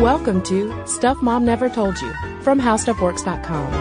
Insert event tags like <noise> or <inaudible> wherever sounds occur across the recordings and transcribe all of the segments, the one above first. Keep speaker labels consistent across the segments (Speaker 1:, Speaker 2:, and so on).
Speaker 1: Welcome to Stuff Mom Never Told You from HowStuffWorks.com.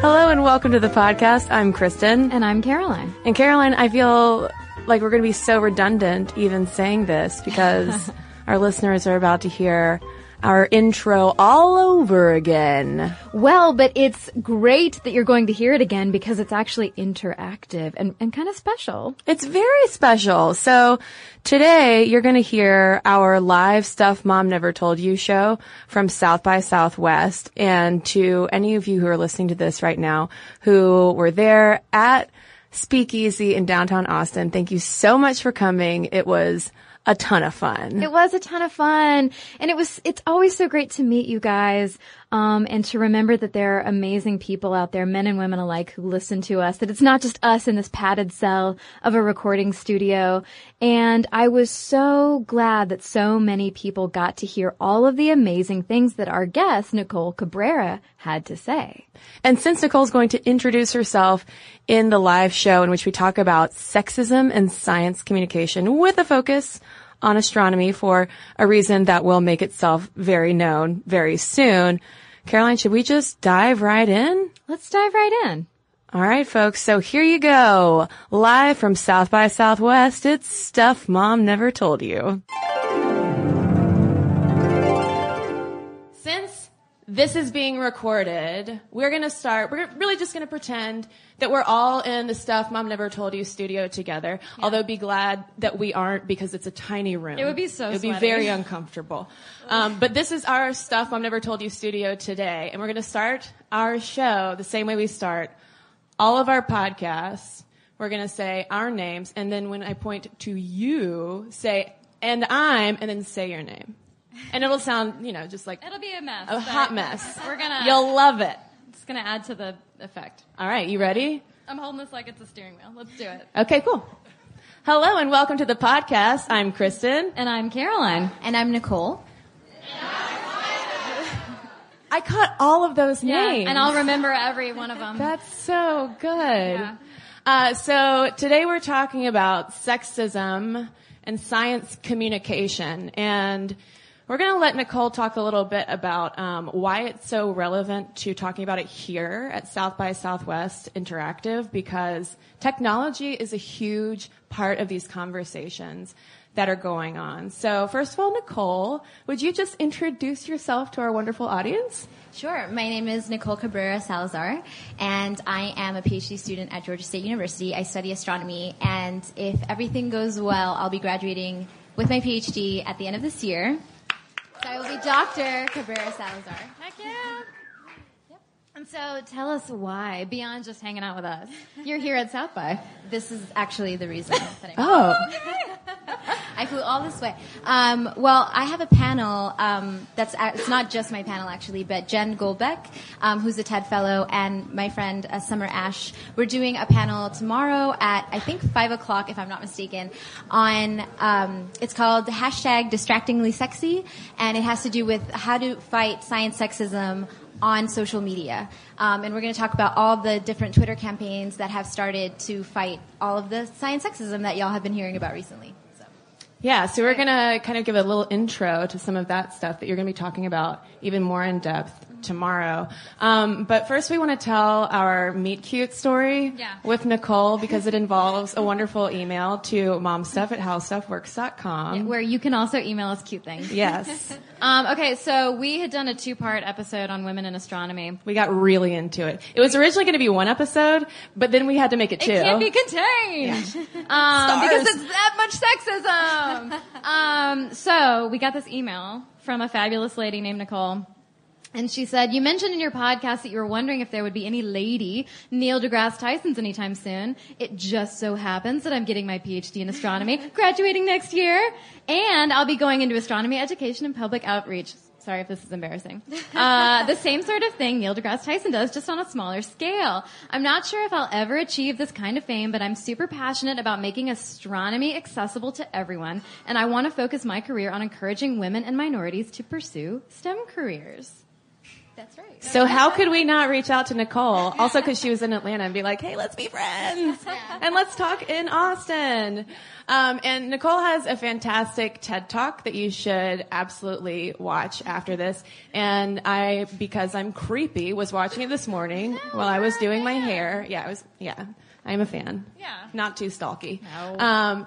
Speaker 2: Hello and welcome to the podcast. I'm Cristen.
Speaker 3: And I'm Caroline.
Speaker 2: And Caroline, I feel like we're going to be so redundant even saying this because <laughs> our listeners are about to hear our intro all over again.
Speaker 3: Well, but it's great that you're going to hear it again because it's actually interactive and, and kind of special.
Speaker 2: It's very special. So today you're going to hear our live Stuff Mom Never Told You show from South by Southwest. And to any of you who are listening to this right now who were there at Speakeasy in downtown Austin, thank you so much for coming. It was a ton of fun.
Speaker 3: It was a ton of fun. And it was, it's always so great to meet you guys. Um, and to remember that there are amazing people out there, men and women alike, who listen to us, that it's not just us in this padded cell of a recording studio. And I was so glad that so many people got to hear all of the amazing things that our guest, Nicole Cabrera, had to say.
Speaker 2: And since Nicole's going to introduce herself in the live show in which we talk about sexism and science communication with a focus on astronomy for a reason that will make itself very known very soon. Caroline, should we just dive right in?
Speaker 3: Let's dive right in.
Speaker 2: All right, folks. So here you go. Live from South by Southwest. It's stuff mom never told you. This is being recorded, we're going to start, we're really just going to pretend that we're all in the Stuff Mom Never Told You studio together. Yeah. Although be glad that we aren't because it's a tiny room.
Speaker 3: It would be so
Speaker 2: It would be very uncomfortable. Um, but this is our Stuff Mom Never Told You studio today. And we're going to start our show the same way we start all of our podcasts. We're going to say our names. And then when I point to you, say, and I'm, and then say your name. And it'll sound, you know, just like
Speaker 4: It'll be a mess.
Speaker 2: a hot mess.
Speaker 4: We're gonna.
Speaker 2: You'll love it.
Speaker 4: It's gonna add to the effect.
Speaker 2: All right, you ready?
Speaker 4: I'm holding this like it's a steering wheel. Let's do it.
Speaker 2: Okay, cool. Hello and welcome to the podcast. I'm Cristen.
Speaker 3: And I'm Caroline.
Speaker 5: And I'm Nicole.
Speaker 2: I caught all of those
Speaker 4: Yeah,
Speaker 2: names.
Speaker 4: and I'll remember every one of them.
Speaker 2: That's so good.
Speaker 4: Yeah.
Speaker 2: Uh, so today we're talking about sexism and science communication, and we're going to let Nicole talk a little bit about um, why it's so relevant to talking about it here at South by Southwest Interactive, because technology is a huge part of these conversations that are going on. So first of all, Nicole, would you just introduce yourself to our wonderful audience?
Speaker 5: Sure. My name is Nicole Cabrera Salazar, and I am a PhD student at Georgia State University. I study astronomy, and if everything goes well, I'll be graduating with my PhD at the end of this year. So I will be Dr. Cabrera Salazar.
Speaker 4: Heck yeah. And so tell us why, beyond just hanging out with us. You're here at South by.
Speaker 5: This is actually the reason
Speaker 2: Oh.
Speaker 5: I flew all this way. Um, well, I have a panel um, that's uh, it's not just my panel actually, but Jen Golbeck, um, who's a TED Fellow, and my friend uh, Summer Ash. We're doing a panel tomorrow at I think five o'clock, if I'm not mistaken. On um, it's called hashtag Distractingly Sexy, and it has to do with how to fight science sexism on social media. Um, and we're going to talk about all the different Twitter campaigns that have started to fight all of the science sexism that y'all have been hearing about recently.
Speaker 2: Yeah, so we're gonna kind of give a little intro to some of that stuff that you're gonna be talking about even more in depth tomorrow. Um, but first we want to tell our meet cute story
Speaker 4: Yeah.
Speaker 2: with Nicole because it involves a wonderful email to momstuff at howstuffworks.com.
Speaker 4: Where you can also email us cute things.
Speaker 2: yes. <laughs>
Speaker 4: Um, okay, so we had done a two-part episode on women in astronomy.
Speaker 2: We got really into it. It was originally going to be one episode, but then we had to make it two.
Speaker 4: It can't be contained. <laughs> Um, because it's that much sexism. <laughs> um, so we got this email from a fabulous lady named Nicole. And she said, you mentioned in your podcast that you were wondering if there would be any lady Neil deGrasse Tyson's anytime soon. It just so happens that I'm getting my PhD in astronomy, <laughs> graduating next year, and I'll be going into astronomy education and public outreach. Sorry if this is embarrassing. <laughs> Uh, the same sort of thing Neil deGrasse Tyson does, just on a smaller scale. I'm not sure if I'll ever achieve this kind of fame, but I'm super passionate about making astronomy accessible to everyone, and I want to focus my career on encouraging women and minorities to pursue STEM careers.
Speaker 5: That's right.
Speaker 2: So how could we not reach out to Nicole? Also because she was in Atlanta and be like, hey, let's be friends and let's talk in Austin. Um, and Nicole has a fantastic TED talk that you should absolutely watch after this. And I, because I'm creepy, was watching it this morning while I was doing my hair. Yeah, I was, yeah, I'm a fan.
Speaker 4: Yeah.
Speaker 2: Not too stalky.
Speaker 4: No.
Speaker 2: Um,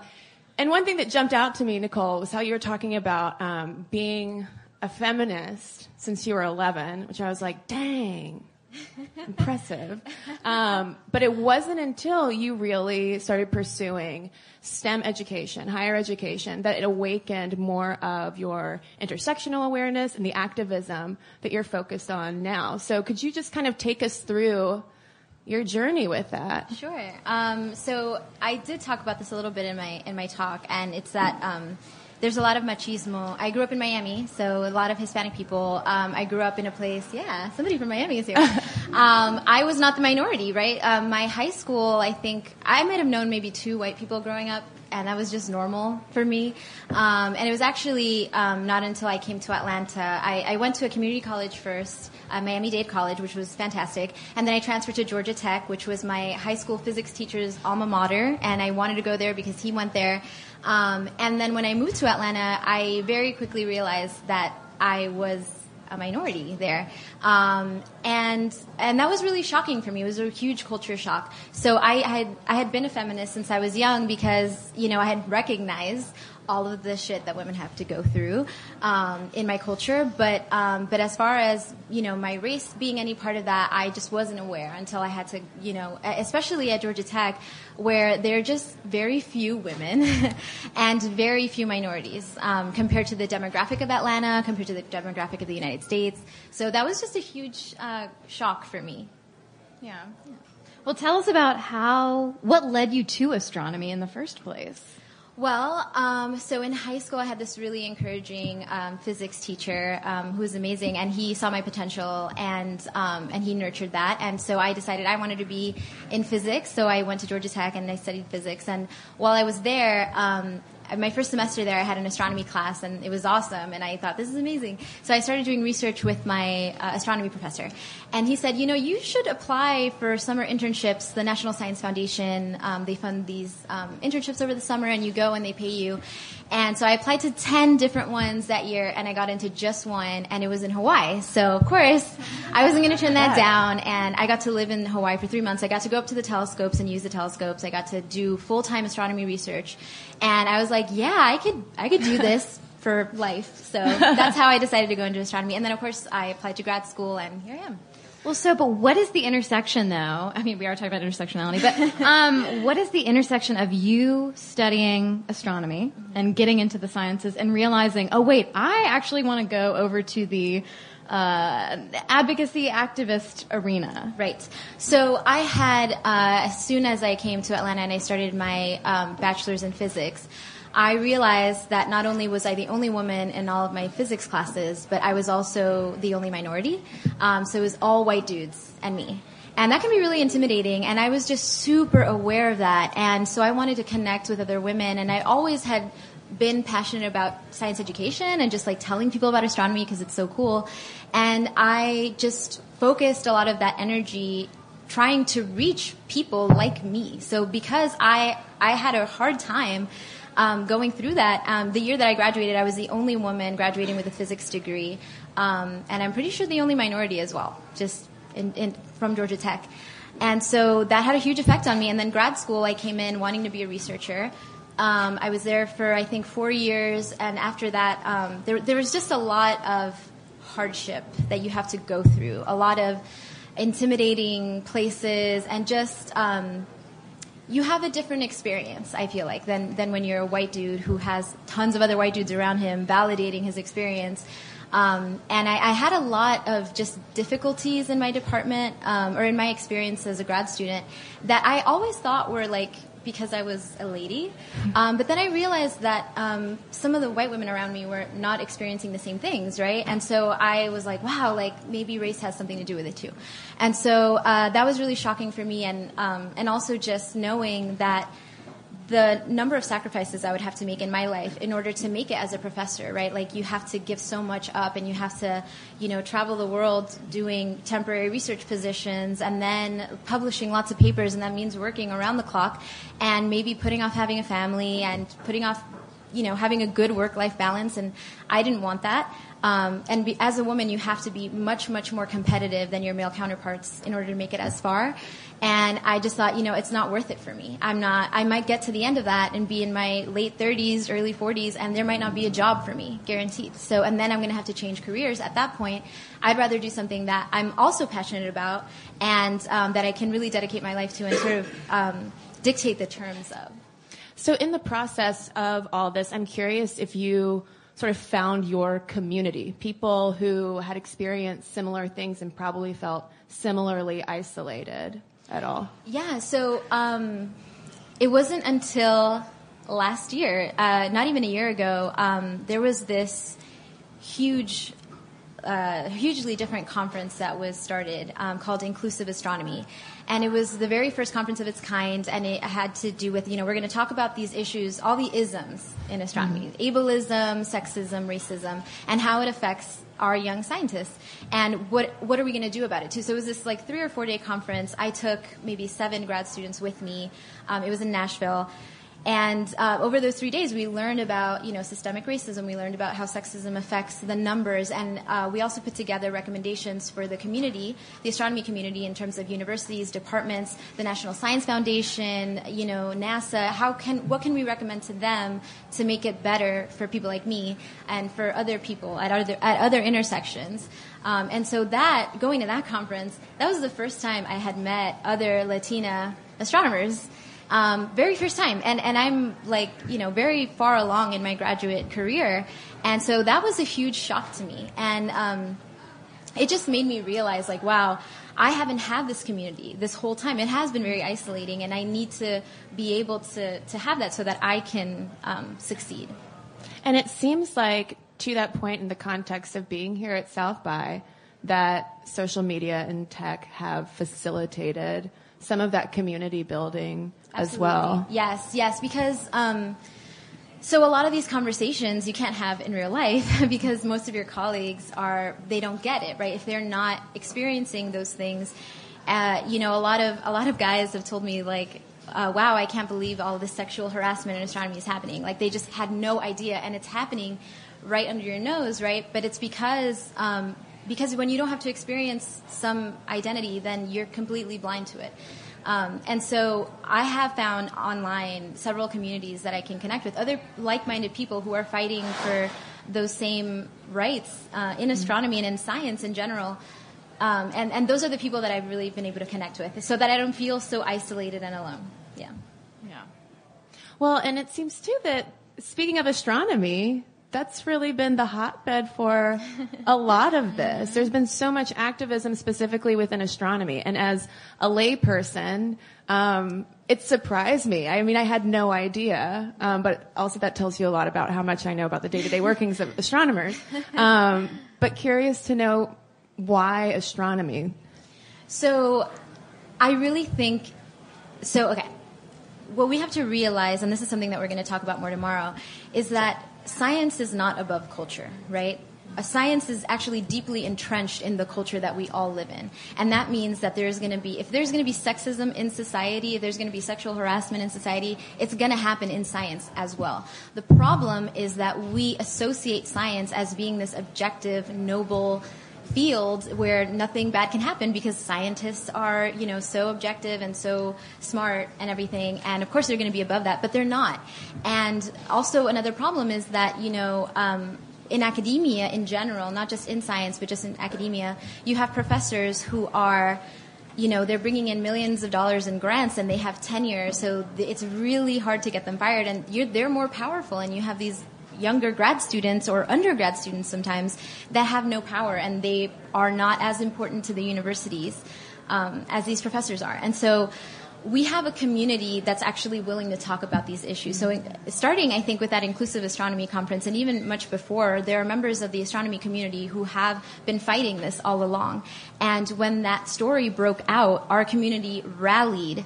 Speaker 2: and one thing that jumped out to me, Nicole, was how you were talking about um, being a feminist since you were 11, which I was like, dang, <laughs> impressive. Um, but it wasn't until you really started pursuing STEM education, higher education, that it awakened more of your intersectional awareness and the activism that you're focused on now. So could you just kind of take us through your journey with that?
Speaker 5: Sure. Um, so I did talk about this a little bit in my in my talk, and it's that um, there's a lot of machismo. I grew up in Miami, so a lot of Hispanic people. Um, I grew up in a place, yeah, somebody from Miami is here. <laughs> um, I was not the minority, right? Um, my high school, I think I might have known maybe two white people growing up. And that was just normal for me. Um, and it was actually um, not until I came to Atlanta. I, I went to a community college first, uh, Miami Dade College, which was fantastic. And then I transferred to Georgia Tech, which was my high school physics teacher's alma mater. And I wanted to go there because he went there. Um, and then when I moved to Atlanta, I very quickly realized that I was a minority there, um, and and that was really shocking for me. It was a huge culture shock. So I had I had been a feminist since I was young because you know I had recognized all of the shit that women have to go through um, in my culture. But um, but as far as you know, my race being any part of that, I just wasn't aware until I had to, you know, especially at Georgia Tech, where there are just very few women <laughs> and very few minorities um, compared to the demographic of Atlanta, compared to the demographic of the United States. So that was just a huge uh, shock for me.
Speaker 4: Yeah. Well, tell us about how, what led you to astronomy in the first place?
Speaker 5: Well, um, so in high school, I had this really encouraging um, physics teacher um, who was amazing, and he saw my potential and um, and he nurtured that. And so I decided I wanted to be in physics. So I went to Georgia Tech and I studied physics. And while I was there, um, my first semester there, I had an astronomy class, and it was awesome. And I thought this is amazing. So I started doing research with my uh, astronomy professor, and he said, you know, you should apply for summer internships. The National Science Foundation um, they fund these um, internships over the summer, and you go and they pay you. And so I applied to 10 different ones that year and I got into just one and it was in Hawaii. So of course, I wasn't going to turn that down and I got to live in Hawaii for three months. I got to go up to the telescopes and use the telescopes. I got to do full-time astronomy research and I was like, yeah, I could, I could do this <laughs> for life. So that's how I decided to go into astronomy. And then of course I applied to grad school and here I am.
Speaker 4: Well, so, but what is the intersection though? I mean, we are talking about intersectionality, but um, what is the intersection of you studying astronomy and getting into the sciences and realizing, oh wait, I actually want to go over to the uh, advocacy activist arena?
Speaker 5: Right. So I had, uh, as soon as I came to Atlanta and I started my um, bachelor's in physics, I realized that not only was I the only woman in all of my physics classes, but I was also the only minority. Um, so it was all white dudes and me. And that can be really intimidating. And I was just super aware of that. And so I wanted to connect with other women. And I always had been passionate about science education and just like telling people about astronomy because it's so cool. And I just focused a lot of that energy trying to reach people like me. So because I, I had a hard time um, going through that. Um, the year that I graduated, I was the only woman graduating with a physics degree, um, and I'm pretty sure the only minority as well, just in, in, from Georgia Tech. And so that had a huge effect on me. And then grad school, I came in wanting to be a researcher. Um, I was there for I think four years, and after that, um, there, there was just a lot of hardship that you have to go through, a lot of intimidating places, and just um, you have a different experience, I feel like, than, than when you're a white dude who has tons of other white dudes around him validating his experience. Um, and I, I, had a lot of just difficulties in my department um, or in my experience as a grad student that I always thought were like because I was a lady. Um, but then I realized that um, some of the white women around me were not experiencing the same things, right? And so I was like, wow, like maybe race has something to do with it too. And so uh, that was really shocking for me, and um, and also just knowing that the number of sacrifices I would have to make in my life in order to make it as a professor, right? Like you have to give so much up and you have to, you know, travel the world doing temporary research positions and then publishing lots of papers and that means working around the clock and maybe putting off having a family and putting off, you know, having a good work-life balance and I didn't want that. Um, and be, as a woman, you have to be much, much more competitive than your male counterparts in order to make it as far. And I just thought, you know, it's not worth it for me. I'm not, I might get to the end of that and be in my late 30s, early 40s, and there might not be a job for me, guaranteed. So, and then I'm going to have to change careers. At that point, I'd rather do something that I'm also passionate about and um, that I can really dedicate my life to and sort of um, dictate the terms of.
Speaker 2: So, in the process of all this, I'm curious if you sort of found your community, people who had experienced similar things and probably felt similarly isolated at all?
Speaker 5: Yeah, so um, it wasn't until last year, uh, not even a year ago, um, there was this huge uh, hugely different conference that was started um, called Inclusive Astronomy. And it was the very first conference of its kind, and it had to do with, you know, we're going to talk about these issues, all the isms in astronomy mm-hmm. ableism, sexism, racism, and how it affects our young scientists. And what, what are we going to do about it, too? So it was this like three or four day conference. I took maybe seven grad students with me. Um, it was in Nashville. And uh, over those three days, we learned about you know systemic racism. We learned about how sexism affects the numbers, and uh, we also put together recommendations for the community, the astronomy community, in terms of universities, departments, the National Science Foundation, you know, NASA. How can what can we recommend to them to make it better for people like me and for other people at other at other intersections? Um, and so that going to that conference, that was the first time I had met other Latina astronomers um, very first time, and and I'm like you know very far along in my graduate career, and so that was a huge shock to me, and um, it just made me realize like wow. I haven't had this community this whole time. It has been very isolating, and I need to be able to, to have that so that I can um, succeed.
Speaker 2: And it seems like, to that point in the context of being here at South by, that social media and tech have facilitated some of that community building Absolutely. as well.
Speaker 5: Yes, yes, because um, so a lot of these conversations you can't have in real life <laughs> because most of your colleagues are they don't get it right if they're not experiencing those things. Uh, you know, a lot of a lot of guys have told me like. Uh, wow, I can't believe all this sexual harassment in astronomy is happening. Like they just had no idea, and it's happening right under your nose, right? But it's because um, because when you don't have to experience some identity, then you're completely blind to it. Um, and so I have found online several communities that I can connect with, other like-minded people who are fighting for those same rights uh, in mm-hmm. astronomy and in science in general. Um, and, and those are the people that I've really been able to connect with so that I don't feel so isolated and alone. Yeah.
Speaker 2: Yeah. Well, and it seems too that speaking of astronomy, that's really been the hotbed for a lot of this. There's been so much activism specifically within astronomy. And as a layperson, um, it surprised me. I mean, I had no idea, um, but also that tells you a lot about how much I know about the day-to-day workings of astronomers. Um, but curious to know why astronomy.
Speaker 5: So, I really think. So, okay, what we have to realize, and this is something that we're going to talk about more tomorrow, is that science is not above culture, right? A science is actually deeply entrenched in the culture that we all live in. And that means that there's going to be, if there's going to be sexism in society, if there's going to be sexual harassment in society, it's going to happen in science as well. The problem is that we associate science as being this objective, noble, field where nothing bad can happen because scientists are, you know, so objective and so smart and everything. And of course they're going to be above that, but they're not. And also another problem is that, you know, um, in academia in general, not just in science, but just in academia, you have professors who are you know they're bringing in millions of dollars in grants and they have tenure so it's really hard to get them fired and they're more powerful and you have these younger grad students or undergrad students sometimes that have no power and they are not as important to the universities um, as these professors are. And so we have a community that's actually willing to talk about these issues. So, starting, I think, with that inclusive astronomy conference, and even much before, there are members of the astronomy community who have been fighting this all along. And when that story broke out, our community rallied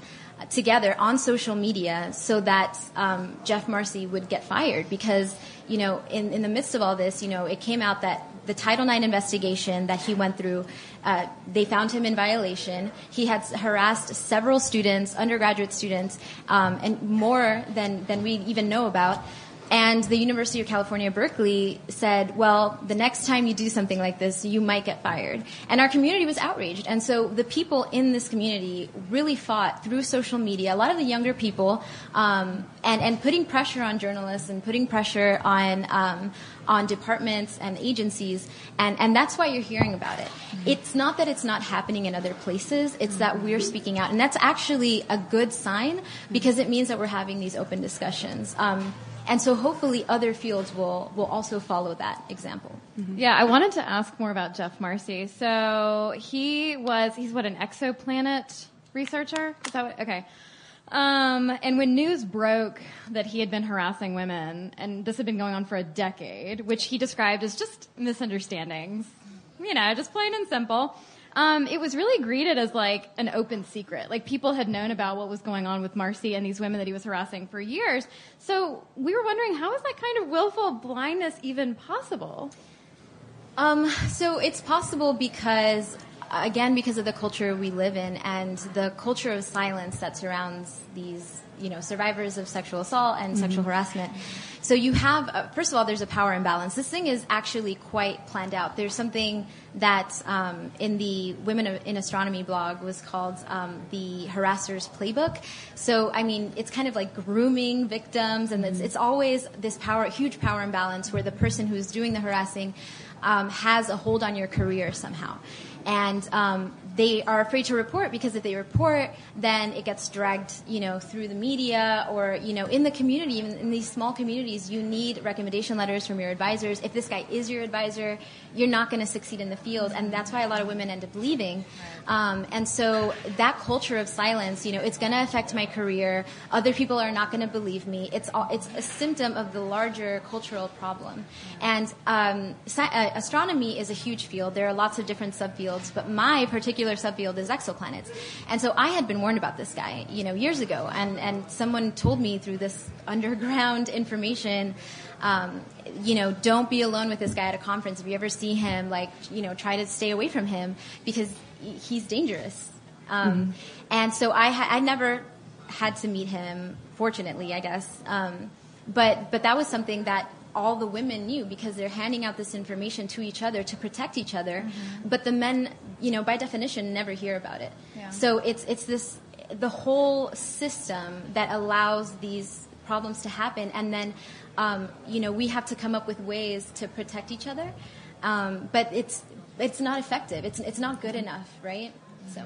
Speaker 5: together on social media so that um, Jeff Marcy would get fired because you know in, in the midst of all this you know it came out that the Title IX investigation that he went through, uh, they found him in violation. He had harassed several students, undergraduate students, um, and more than, than we even know about. And the University of California, Berkeley said, well, the next time you do something like this, you might get fired. And our community was outraged. And so the people in this community really fought through social media, a lot of the younger people, um, and, and putting pressure on journalists and putting pressure on, um, on departments and agencies. And, and that's why you're hearing about it. It's not that it's not happening in other places, it's that we're speaking out. And that's actually a good sign because it means that we're having these open discussions. Um, and so hopefully other fields will, will also follow that example.
Speaker 4: Mm-hmm. Yeah, I wanted to ask more about Jeff Marcy. So he was, he's what, an exoplanet researcher? Is that what, okay. Um, and when news broke that he had been harassing women, and this had been going on for a decade, which he described as just misunderstandings, you know, just plain and simple, um, it was really greeted as like an open secret. Like people had known about what was going on with Marcy and these women that he was harassing for years. So we were wondering how is that kind of willful blindness even possible?
Speaker 5: Um, so it's possible because again because of the culture we live in and the culture of silence that surrounds these you know survivors of sexual assault and mm-hmm. sexual harassment. So you have uh, first of all there's a power imbalance. This thing is actually quite planned out. There's something that um, in the women in astronomy blog was called um, the harasser's playbook. So i mean it's kind of like grooming victims and mm-hmm. it's, it's always this power huge power imbalance where the person who's doing the harassing um, has a hold on your career somehow. And um, they are afraid to report because if they report, then it gets dragged, you know, through the media or you know, in the community. Even in these small communities, you need recommendation letters from your advisors. If this guy is your advisor, you're not going to succeed in the field, and that's why a lot of women end up leaving. Um, and so that culture of silence, you know, it's going to affect my career. Other people are not going to believe me. It's all, it's a symptom of the larger cultural problem. And um, uh, astronomy is a huge field. There are lots of different subfields, but my particular subfield is exoplanets. And so I had been warned about this guy, you know, years ago, and and someone told me through this underground <laughs> information um, you know, don't be alone with this guy at a conference. If you ever see him, like, you know, try to stay away from him because he's dangerous. Um, mm-hmm. And so I, ha- I never had to meet him, fortunately, I guess. Um, but, but that was something that all the women knew because they're handing out this information to each other to protect each other. Mm-hmm. But the men, you know, by definition, never hear about it. Yeah. So it's, it's this, the whole system that allows these problems to happen. And then um, you know, we have to come up with ways to protect each other. Um, but it's it's not effective. It's it's not good enough, right? So.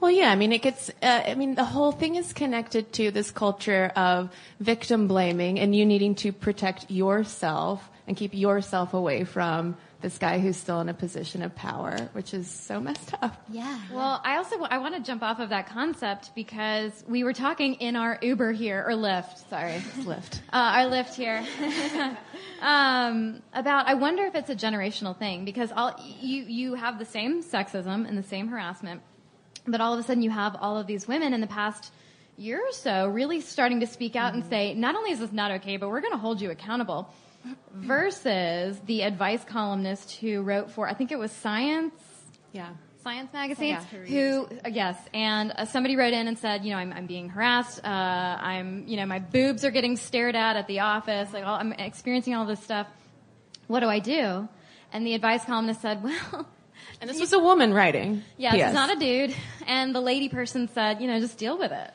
Speaker 2: Well, yeah, I mean, it gets, uh, I mean, the whole thing is connected to this culture of victim blaming and you needing to protect yourself and keep yourself away from this guy who's still in a position of power, which is so messed up.
Speaker 5: Yeah.
Speaker 4: Well, I also I want to jump off of that concept because we were talking in our Uber here or Lyft. Sorry, it's
Speaker 2: Lyft.
Speaker 4: Uh, our Lyft here <laughs> um, about. I wonder if it's a generational thing because all you you have the same sexism and the same harassment, but all of a sudden you have all of these women in the past year or so really starting to speak out mm-hmm. and say, not only is this not okay, but we're going to hold you accountable versus the advice columnist who wrote for, I think it was Science.
Speaker 2: Yeah.
Speaker 4: Science magazine, yeah. who uh, yes, and uh, somebody wrote in and said, you know, I'm, I'm being harassed. Uh, I'm, you know, my boobs are getting stared at at the office. Like, all, I'm experiencing all this stuff. What do I do? And the advice columnist said, <laughs> well.
Speaker 2: And this was a woman writing.
Speaker 4: Yeah, it's not a dude. And the lady person said, you know, just deal with it.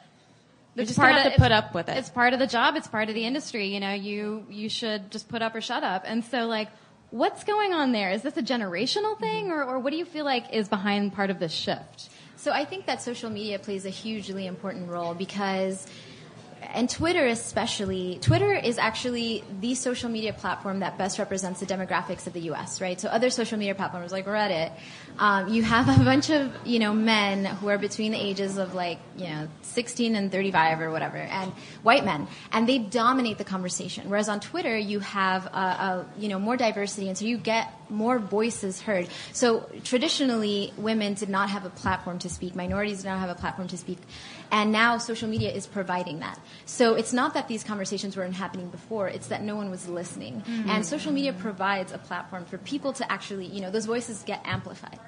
Speaker 2: It's just part of, to put up with it.
Speaker 4: It's part of the job. It's part of the industry. You know, you you should just put up or shut up. And so, like, what's going on there? Is this a generational mm-hmm. thing, or, or what do you feel like is behind part of this shift?
Speaker 5: So I think that social media plays a hugely important role because and Twitter especially, Twitter is actually the social media platform that best represents the demographics of the U.S. Right. So other social media platforms like Reddit um, you have a bunch of you know men who are between the ages of like you know 16 and 35 or whatever, and white men, and they dominate the conversation. Whereas on Twitter, you have a, a you know more diversity, and so you get more voices heard. So traditionally, women did not have a platform to speak. Minorities did not have a platform to speak. And now social media is providing that. So it's not that these conversations weren't happening before, it's that no one was listening. Mm-hmm. And social media provides a platform for people to actually, you know, those voices get amplified.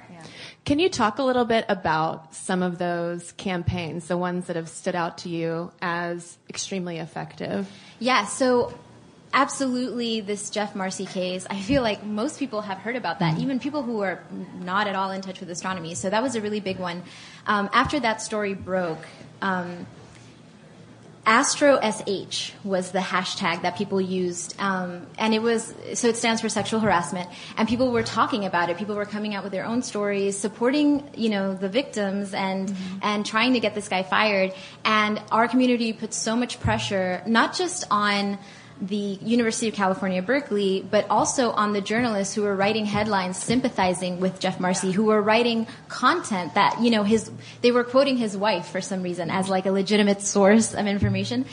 Speaker 2: Can you talk a little bit about some of those campaigns, the ones that have stood out to you as extremely effective?
Speaker 5: Yeah, so absolutely this Jeff Marcy case. I feel like most people have heard about that, even people who are not at all in touch with astronomy. So that was a really big one. Um, after that story broke, um, AstroSH was the hashtag that people used, um, and it was so it stands for sexual harassment. And people were talking about it. People were coming out with their own stories, supporting you know the victims and mm-hmm. and trying to get this guy fired. And our community put so much pressure, not just on the University of California, Berkeley, but also on the journalists who were writing headlines sympathizing with Jeff Marcy, who were writing content that, you know, his, they were quoting his wife for some reason as like a legitimate source of information.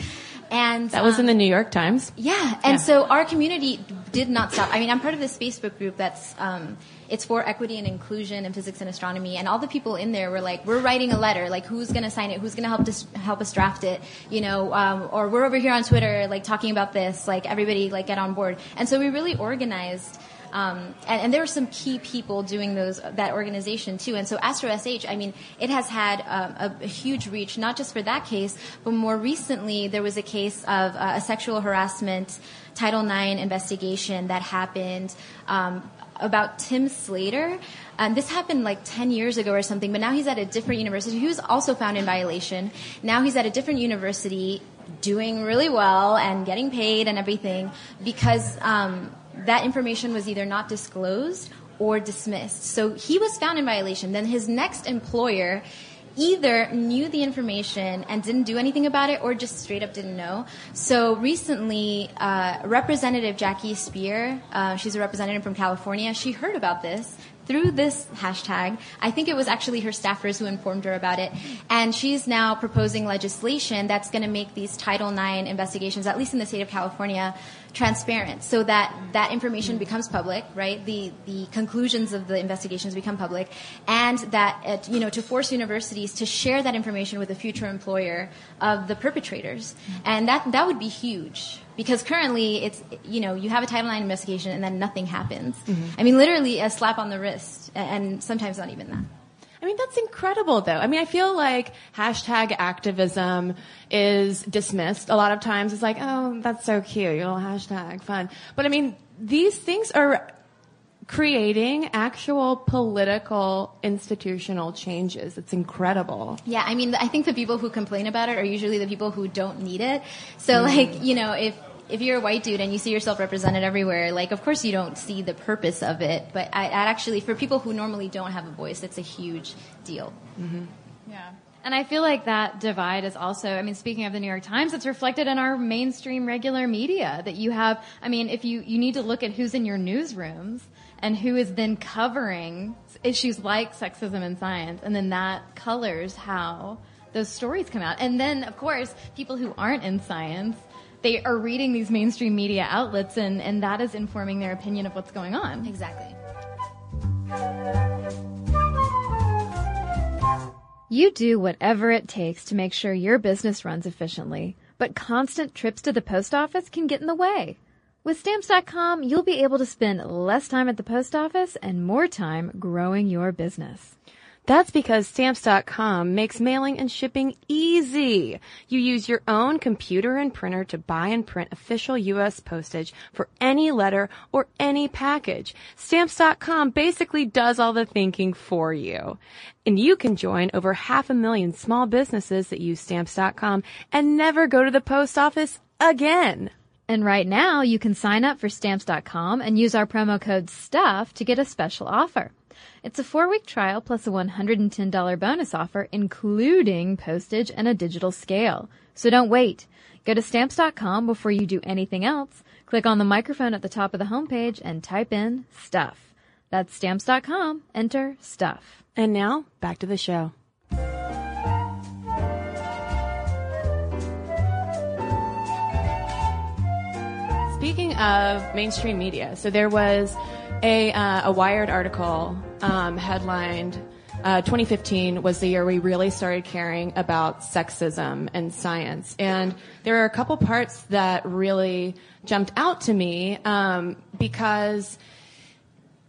Speaker 5: And
Speaker 2: that was um, in the New York Times.
Speaker 5: Yeah, and yeah. so our community did not stop. I mean, I'm part of this Facebook group that's um, it's for equity and inclusion in physics and astronomy, and all the people in there were like, we're writing a letter, like who's going to sign it, who's going to help us help us draft it, you know, um, or we're over here on Twitter like talking about this, like everybody like get on board, and so we really organized. Um, and, and, there were some key people doing those that organization too. And so AstroSH, I mean, it has had um, a, a, huge reach, not just for that case, but more recently there was a case of uh, a sexual harassment Title IX investigation that happened um, about Tim Slater. Um, this happened like 10 years ago or something, but now he's at a different university. He was also found in violation. Now he's at a different university doing really well and getting paid and everything because um, that information was either not disclosed or dismissed. So he was found in violation. Then his next employer either knew the information and didn't do anything about it or just straight up didn't know. So recently, uh, Representative Jackie Speier, uh, she's a representative from California, she heard about this through this hashtag. I think it was actually her staffers who informed her about it. And she's now proposing legislation that's going to make these Title IX investigations, at least in the state of California, transparent so that that information becomes public, right? The, the conclusions of the investigations become public and that, it, you know, to force universities to share that information with the future employer of the perpetrators. And that, that would be huge because currently it's, you know, you have a Title IX investigation and then nothing happens. Mm-hmm. I mean, literally a slap on the wrist and sometimes not even that.
Speaker 2: I mean, that's incredible though. I mean, I feel like hashtag activism is dismissed a lot of times. It's like, oh, that's so cute, your little hashtag, fun. But I mean, these things are creating actual political institutional changes. It's incredible.
Speaker 5: Yeah, I mean, I think the people who complain about it are usually the people who don't need it. So mm. like, you know, if if you're a white dude and you see yourself represented everywhere, like of course you don't see the purpose of it, but I, I actually, for people who normally don't have a voice, it's a huge deal.
Speaker 4: Mm-hmm. Yeah. And I feel like that divide is also, I mean, speaking of the New York Times, it's reflected in our mainstream regular media that you have, I mean, if you, you need to look at who's in your newsrooms and who is then covering issues like sexism in science, and then that colors how those stories come out. And then, of course, people who aren't in science they are reading these mainstream media outlets and, and that is informing their opinion of what's going on.
Speaker 5: Exactly.
Speaker 3: You do whatever it takes to make sure your business runs efficiently, but constant trips to the post office can get in the way. With stamps.com, you'll be able to spend less time at the post office and more time growing your business.
Speaker 2: That's because stamps.com makes mailing and shipping easy. You use your own computer and printer to buy and print official U.S. postage for any letter or any package. Stamps.com basically does all the thinking for you. And you can join over half a million small businesses that use stamps.com and never go to the post office again.
Speaker 3: And right now you can sign up for stamps.com and use our promo code STUFF to get a special offer. It's a four week trial plus a $110 bonus offer, including postage and a digital scale. So don't wait. Go to stamps.com before you do anything else. Click on the microphone at the top of the homepage and type in stuff. That's stamps.com. Enter stuff.
Speaker 2: And now, back to the show. Speaking of mainstream media, so there was a, uh, a Wired article um, headlined uh, 2015 was the year we really started caring about sexism and science. And there are a couple parts that really jumped out to me um, because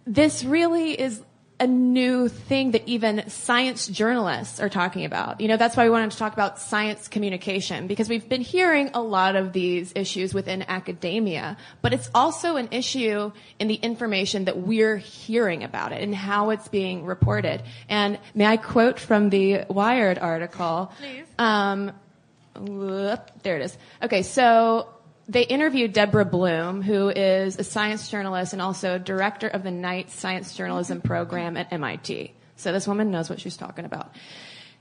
Speaker 2: this really is a new thing that even science journalists are talking about. You know, that's why we wanted to talk about science communication because we've been hearing a lot of these issues within academia, but it's also an issue in the information that we're hearing about it and how it's being reported. And may I quote from the Wired article?
Speaker 4: Please.
Speaker 2: Um, whoop, there it is. Okay, so they interviewed Deborah Blum, who is a science journalist and also director of the Knight Science Journalism program at MIT. So this woman knows what she's talking about.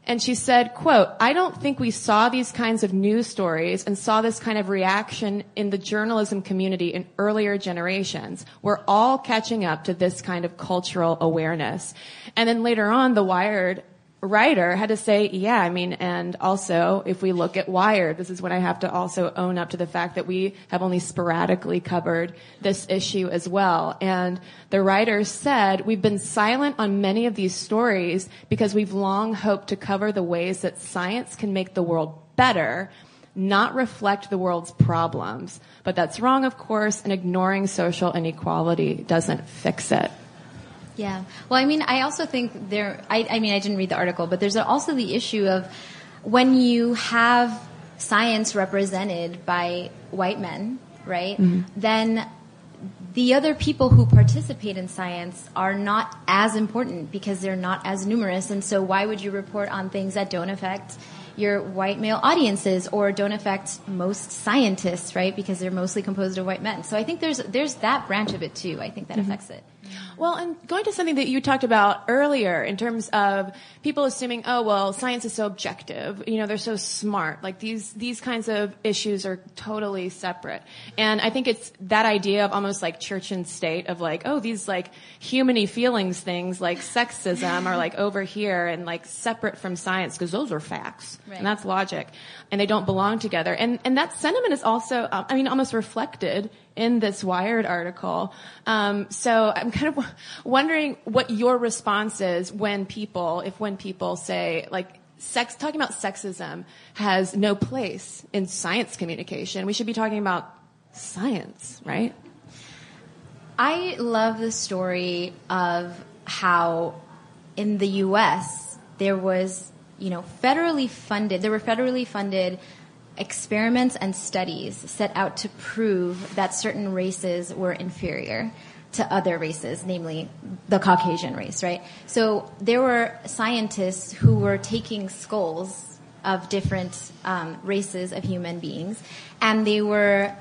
Speaker 2: And she said, quote, I don't think we saw these kinds of news stories and saw this kind of reaction in the journalism community in earlier generations. We're all catching up to this kind of cultural awareness. And then later on, the Wired writer had to say, yeah, I mean, and also if we look at Wired, this is when I have to also own up to the fact that we have only sporadically covered this issue as well. And the writer said, we've been silent on many of these stories because we've long hoped to cover the ways that science can make the world better, not reflect the world's problems. But that's wrong, of course, and ignoring social inequality doesn't fix it.
Speaker 5: Yeah. Well, I mean, I also think there, I, I mean, I didn't read the article, but there's also the issue of when you have science represented by white men, right? Mm-hmm. Then the other people who participate in science are not as important because they're not as numerous. And so why would you report on things that don't affect your white male audiences or don't affect most scientists, right? Because they're mostly composed of white men. So I think there's, there's that branch of it too. I think that mm-hmm. affects it.
Speaker 2: Well, and going to something that you talked about earlier in terms of people assuming, oh, well, science is so objective. You know, they're so smart. Like these, these kinds of issues are totally separate. And I think it's that idea of almost like church and state of like, oh, these like humany feelings things like sexism are like over here and like separate from science because those are facts.
Speaker 5: Right.
Speaker 2: And that's logic. And they don't belong together. And, and that sentiment is also, um, I mean, almost reflected in this Wired article. Um, so I'm kind of wondering what your response is when people, if when people say like, sex, talking about sexism has no place in science communication. We should be talking about science, right?
Speaker 5: I love the story of how in the U.S. there was, you know, federally funded, there were federally funded experiments and studies set out to prove that certain races were inferior to other races, namely the Caucasian race, right? So there were scientists who were taking skulls of different um, races of human beings, and they were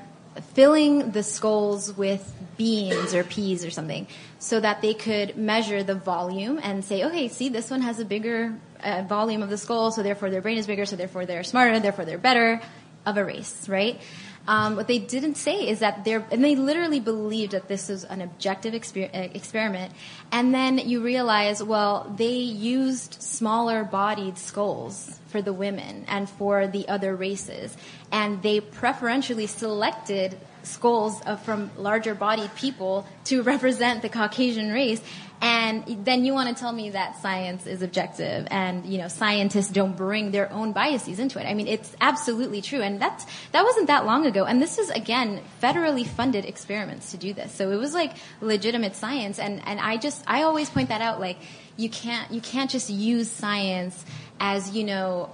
Speaker 5: filling the skulls with beans or peas or something so that they could measure the volume and say, okay, see, this one has a bigger uh, volume of the skull, so therefore their brain is bigger, so therefore they're smarter, therefore they're better of a race, right? Um, what they didn't say is that they're, and they literally believed that this was an objective exper- uh, experiment. And then you realize, well, they used smaller bodied skulls for the women and for the other races. And they preferentially selected skulls of, from larger bodied people to represent the Caucasian race. And then you want to tell me that science is objective and, you know, scientists don't bring their own biases into it. I mean, it's absolutely true. And that's, that wasn't that long ago. And this is, again, federally funded experiments to do this. So it was like legitimate science. And, and I just, I always point that out. Like, you can't, you can't just use science as, you know,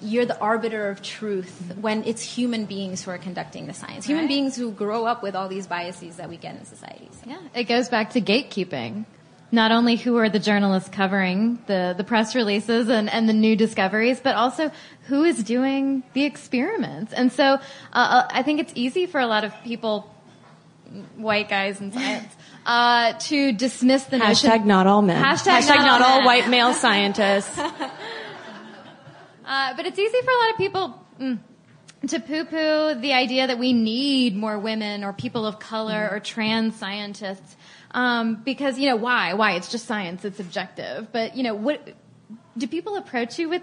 Speaker 5: you're the arbiter of truth when it's human beings who are conducting the science. Human
Speaker 4: Right.
Speaker 5: beings who grow up with all these biases that we get in societies. So.
Speaker 4: Yeah, it goes back to gatekeeping. Not only who are the journalists covering the, the press releases and, and the new discoveries, but also who is doing the experiments. And so uh, uh, I think it's easy for a lot of people, white guys in science, <laughs> uh, to dismiss the notion.
Speaker 2: Hashtag not all men.
Speaker 4: Hashtag
Speaker 2: not,
Speaker 4: not all
Speaker 2: all
Speaker 4: men.
Speaker 2: white male scientists. <laughs>
Speaker 4: Uh, but it's easy for a lot of people mm, to poo-poo the idea that we need more women or people of color or trans scientists. Um, because, you know, why? Why? It's just science. It's objective. But, you know, what, do people approach you with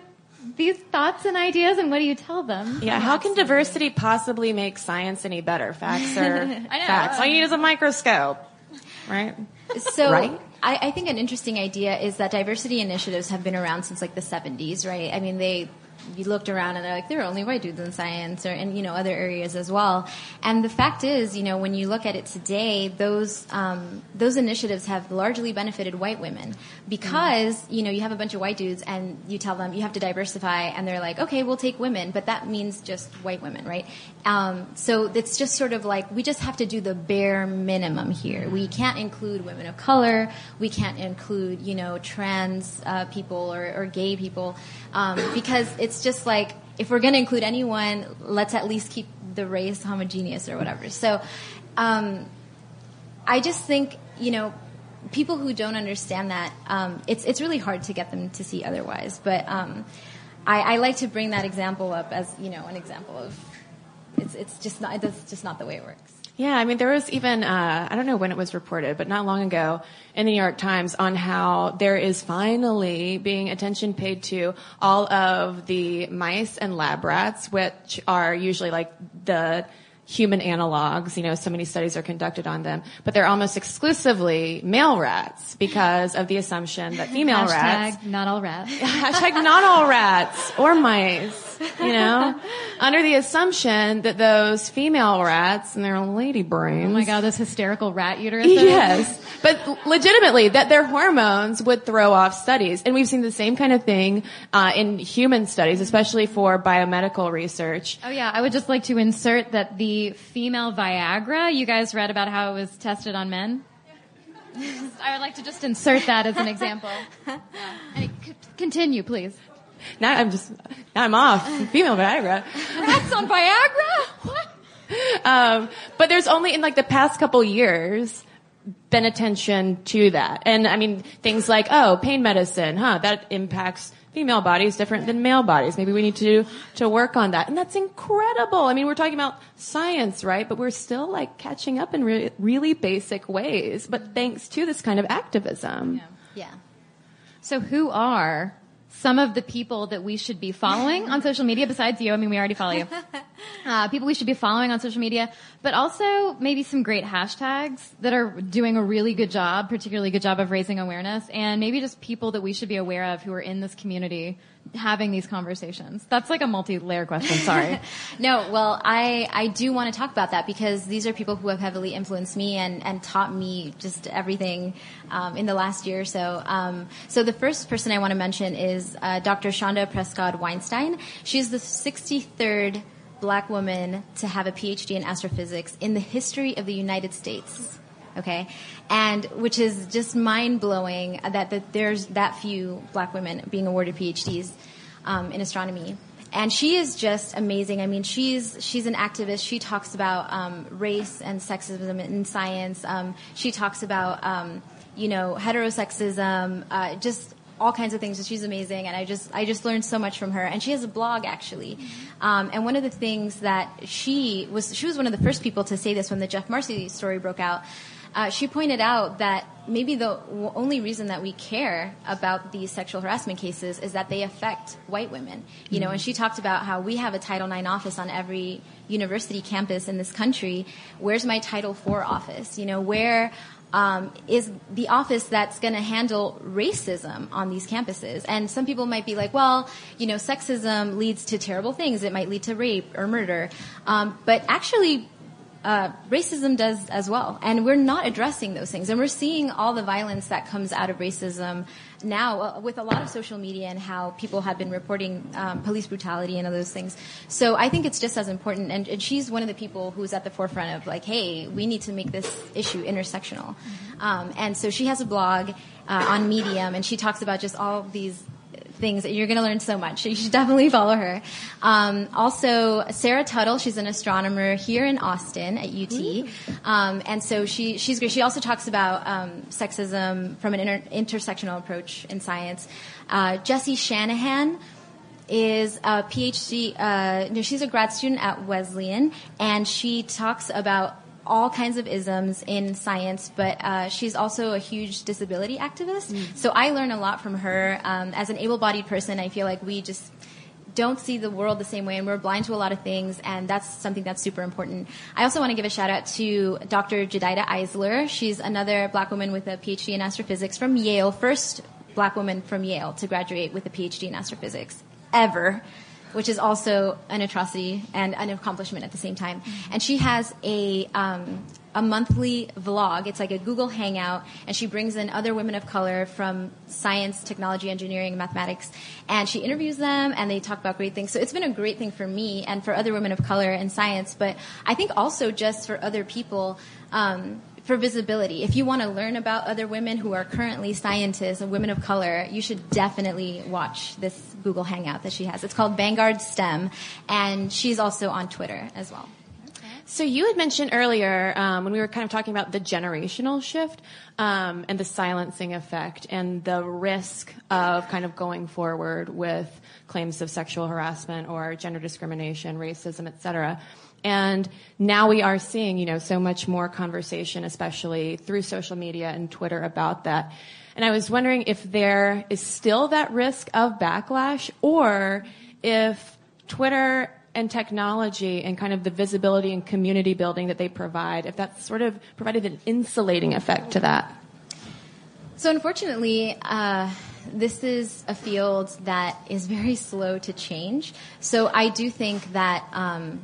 Speaker 4: these thoughts and ideas and what do you tell them?
Speaker 2: Yeah, how can diversity possibly make science any better? Facts are <laughs> facts. All you need is a microscope, right?
Speaker 5: So
Speaker 2: Right?
Speaker 5: I, I think an interesting idea is that diversity initiatives have been around since like the 70s, right? I mean, they you looked around and they're like there are only white dudes in science or and you know other areas as well. And the fact is you know when you look at it today those um, those initiatives have largely benefited white women because you know you have a bunch of white dudes and you tell them you have to diversify and they're like okay we'll take women but that means just white women right um, so it's just sort of like we just have to do the bare minimum here. We can't include women of color. We can't include you know trans uh, people or, or gay people. Um, because it's just like if we're going to include anyone let's at least keep the race homogeneous or whatever. So um, I just think, you know, people who don't understand that, um, it's, it's really hard to get them to see otherwise. But um, I, I like to bring that example up as, you know, an example of it's, it's just not, it's just not the way it works.
Speaker 2: Yeah, I mean, there was even, uh, I don't know when it was reported, but not long ago in the New York Times on how there is finally being attention paid to all of the mice and lab rats, which are usually like the human analogs. You know, so many studies are conducted on them, but they're almost exclusively male rats because of the assumption that female rats
Speaker 4: not all rats. <laughs>
Speaker 2: Hashtag not all rats or mice, you know, <laughs> under the assumption that those female rats and their lady brains.
Speaker 4: Oh my god, those hysterical rat uteruses. <laughs>
Speaker 2: Yes, but legitimately, that their hormones would throw off studies, and we've seen the same kind of thing uh, in human studies, especially for biomedical research.
Speaker 4: Oh yeah, I would just like to insert that the female Viagra, you guys read about how it was tested on men? <laughs> I would like to just insert that as an example. <laughs> Yeah. And c- continue, please.
Speaker 2: Now I'm just, now I'm off female Viagra.
Speaker 4: Rats on Viagra? What?
Speaker 2: Um, but there's only in like the past couple years been attention to that. And I mean, things like, oh, pain medicine, huh, that impacts female bodies different than male bodies. Maybe we need to, to work on that. And that's incredible. I mean, we're talking about science, right? But we're still like catching up in re- really basic ways, but thanks to this kind of activism.
Speaker 5: Yeah.
Speaker 4: So who are some of the people that we should be following on social media besides you? I mean, we already follow you. <laughs> Uh, people we should be following on social media, but also maybe some great hashtags that are doing a really good job, particularly good job of raising awareness, and maybe just people that we should be aware of who are in this community having these conversations. That's like a multi-layer question. Sorry. <laughs>
Speaker 5: No, well, I, I do want to talk about that because these are people who have heavily influenced me and, and taught me just everything um, in the last year or so. Um, so the first person I want to mention is uh, Dr. Chanda Prescod-Weinstein. She's the 63rd black woman to have a PhD in astrophysics in the history of the United States. Okay, and which is just mind blowing that, that there's that few black women being awarded PhDs um, in astronomy. And she is just amazing. I mean, she's she's an activist. She talks about um, race and sexism in science. Um, she talks about um, you know heterosexism, uh, just all kinds of things. She's amazing, and I just I just learned so much from her. And she has a blog actually. Um, and one of the things that she was she was one of the first people to say this when the Geoff Marcy story broke out. Uh, she pointed out that maybe the w- only reason that we care about these sexual harassment cases is that they affect white women. You know, and she talked about how we have a Title IX office on every university campus in this country. Where's my Title IV office? You know, where um, is the office that's going to handle racism on these campuses. And some people might be like, well, you know, sexism leads to terrible things. It might lead to rape or murder. Um, but actually, uh, racism does as well. And we're not addressing those things. And we're seeing all the violence that comes out of racism now uh, with a lot of social media and how people have been reporting um, police brutality and all those things. So I think it's just as important. And, and, she's one of the people who's at the forefront of like, hey, we need to make this issue intersectional. Um, and so she has a blog uh, on Medium, and she talks about just all these things that you're going to learn so much. You should definitely follow her. Um, also, Sarah Tuttle, she's an astronomer here in Austin at UT, um, and so she she's great. She also talks about um, sexism from an inter- intersectional approach in science. Uh, Jesse Shanahan is a PhD. Uh, no, she's a grad student at Wesleyan, and she talks about all kinds of isms in science, but uh, she's also a huge disability activist.
Speaker 2: Mm.
Speaker 5: So I learn a lot from her. Um, as an able-bodied person, I feel like we just don't see the world the same way and we're blind to a lot of things and that's something that's super important. I also want to give a shout out to Dr. Jedidah Isler. She's another black woman with a PhD in astrophysics from Yale, first black woman from Yale to graduate with a PhD in astrophysics ever which is also an atrocity and an accomplishment at the same time. And she has a um, a monthly vlog. It's like a Google Hangout, and she brings in other women of color from science, technology, engineering, mathematics, and she interviews them, and they talk about great things. So it's been a great thing for me and for other women of color in science, but I think also just for other people. Um, for visibility. If you want to learn about other women who are currently scientists and women of color, you should definitely watch this Google Hangout that she has. It's called Vanguard STEM, and she's also on Twitter as well.
Speaker 2: So you had mentioned earlier um, when we were kind of talking about the generational shift um, and the silencing effect and the risk of kind of going forward with claims of sexual harassment or gender discrimination, racism, et cetera. And now we are seeing, you know, so much more conversation, especially through social media and Twitter about that. And I was wondering if there is still that risk of backlash or if Twitter and technology and kind of the visibility and community building that they provide, if that's sort of provided an insulating effect to that.
Speaker 5: So unfortunately, uh, this is a field that is very slow to change. So I do think that um,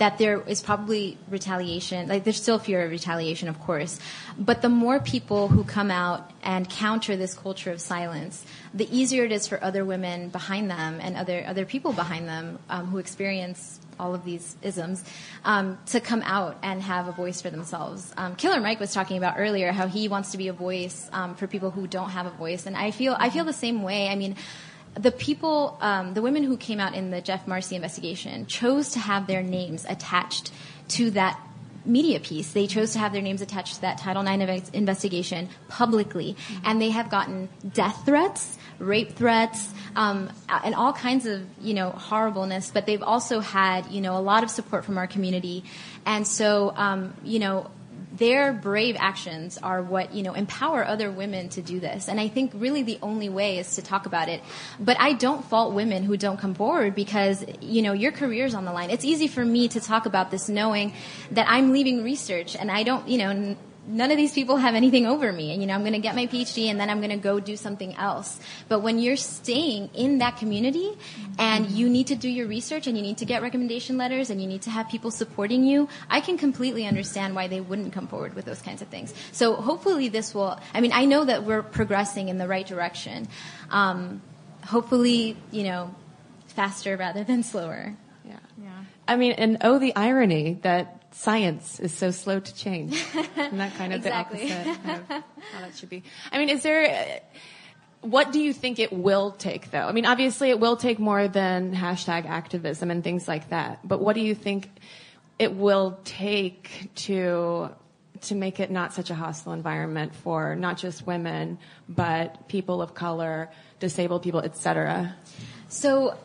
Speaker 5: that there is probably retaliation. Like there's still fear of retaliation, of course, but the more people who come out and counter this culture of silence, the easier it is for other women behind them and other other people behind them um, who experience all of these isms um, to come out and have a voice for themselves. Um, Killer Mike was talking about earlier how he wants to be a voice um, for people who don't have a voice, and I feel I feel the same way. I mean the people, um, the women who came out in the Geoff Marcy investigation chose to have their names attached to that media piece. They chose to have their names attached to that Title IX investigation publicly, mm-hmm. and they have gotten death threats, rape threats, um, and all kinds of you know horribleness. But they've also had you know a lot of support from our community, and so um, you know their brave actions are what you know empower other women to do this. And i think really the only way is to talk about it. But i don't fault women who don't come forward because you know your career's on the line. It's easy for me to talk about this knowing that i'm leaving research and i don't you know none of these people have anything over me. And, you know, I'm going to get my PhD and then I'm going to go do something else. But when you're staying in that community and you need to do your research and you need to get recommendation letters and you need to have people supporting you, I can completely understand why they wouldn't come forward with those kinds of things. So hopefully this will, I mean, I know that we're progressing in the right direction. Um, hopefully, you know, faster rather than slower.
Speaker 2: Yeah. Yeah. I mean, and oh, the irony that science is so slow to change. and that kind of <laughs>
Speaker 5: exactly.
Speaker 2: the opposite of how that should be. I mean, is there, what do you think it will take though? I mean, obviously it will take more than hashtag activism and things like that, but what do you think it will take to to make it not such a hostile environment for not just women, but people of color, disabled people, etc.
Speaker 5: So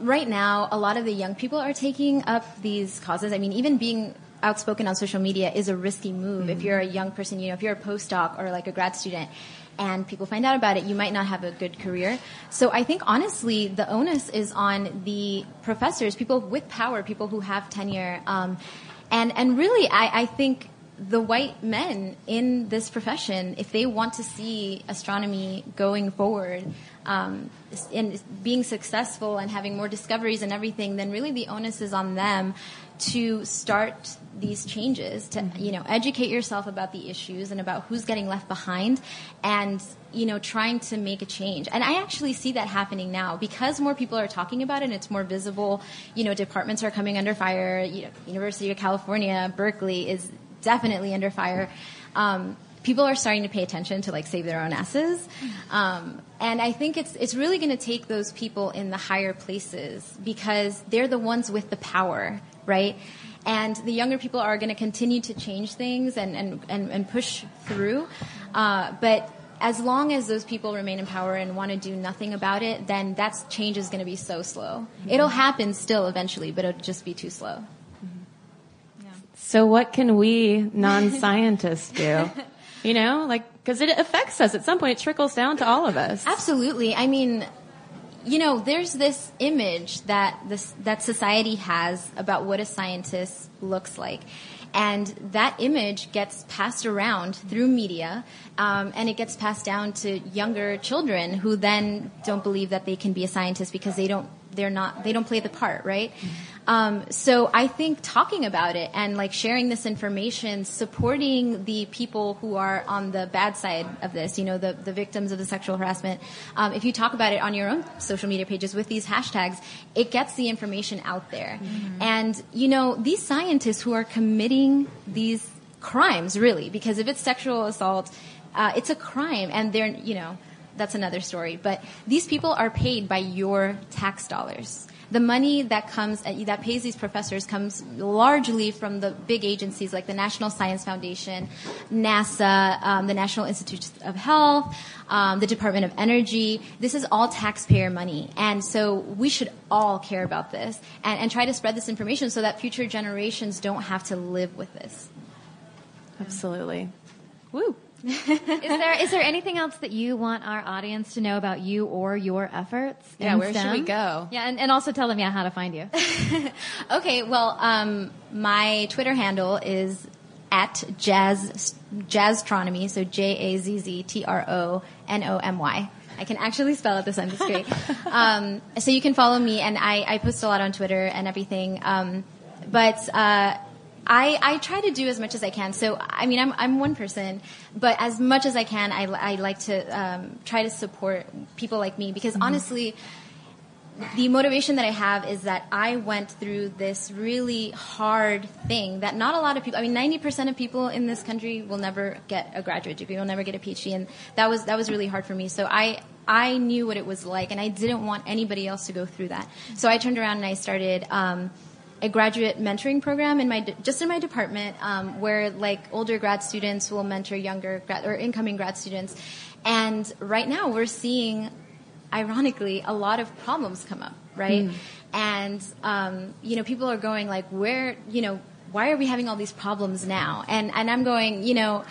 Speaker 5: right now, a lot of the young people are taking up these causes. I mean, even being outspoken on social media is a risky move. Mm-hmm. If you're a young person, you know, if you're a postdoc or like a grad student, and people find out about it, you might not have a good career. So I think honestly, the onus is on the professors, people with power, people who have tenure, um, and and really, I, I think the white men in this profession, if they want to see astronomy going forward um, and being successful and having more discoveries and everything, then really the onus is on them to start these changes to mm-hmm. you know educate yourself about the issues and about who's getting left behind and you know trying to make a change. And i actually see that happening now. Because more people are talking about it and it's more visible you know departments are coming under fire. You know, university of california berkeley is definitely under fire. Um, people are starting to pay attention to like save their own asses. Um, and I think it's it's really going to take those people in the higher places because they're the ones with the power, right? And the younger people are going to continue to change things and and and, and push through. Uh, but as long as those people remain in power and want to do nothing about it, then that change is going to be so slow. It'll happen still eventually, but it'll just be too slow.
Speaker 2: So what can we <laughs> non-scientists do? You know, like, because it affects us at some point. It trickles down to all of us.
Speaker 5: Absolutely. I mean, you know, there's this image that this that society has about what a scientist looks like. And that image gets passed around through media, um, and it gets passed down to younger children who then don't believe that they can be a scientist because they don't they're not they don't play the part right um, so i think talking about it and like sharing this information supporting the people who are on the bad side of this you know the, the victims of the sexual harassment um, if you talk about it on your own social media pages with these hashtags it gets the information out there mm-hmm. and you know these scientists who are committing these crimes really because if it's sexual assault uh, it's a crime and they're you know that's another story. But these people are paid by your tax dollars. The money that comes uh, that pays these professors comes largely from the big agencies like the National Science Foundation, NASA, um, the National Institutes of Health, um, the Department of Energy. This is all taxpayer money, and so we should all care about this and, and try to spread this information so that future generations don't have to live with this.
Speaker 2: Absolutely. Woo
Speaker 4: is there is there anything else that you want our audience to know about you or your efforts?
Speaker 2: Yeah, where
Speaker 4: STEM?
Speaker 2: should we go?
Speaker 4: Yeah, and, and also tell them yeah how to find you. <laughs>
Speaker 5: okay, well, um, my Twitter handle is at jazz jazztronomy, so J A Z Z T R O N O M Y. I can actually spell it this time. It's great. <laughs> um, so you can follow me, and I, I, post a lot on Twitter and everything. Um, but uh, I, I try to do as much as I can. So, I mean, I'm, I'm one person, but as much as I can, I, I like to um, try to support people like me because mm-hmm. honestly, the motivation that I have is that I went through this really hard thing that not a lot of people, I mean, 90% of people in this country will never get a graduate degree, will never get a PhD. And that was, that was really hard for me. So I, I knew what it was like and I didn't want anybody else to go through that. So I turned around and I started, um, a graduate mentoring program in my just in my department um, where like older grad students will mentor younger grad or incoming grad students. And right now we're seeing ironically a lot of problems come up right? Mm. and um, you know people are going like where you know why are we having all these problems now? And and i'm going you know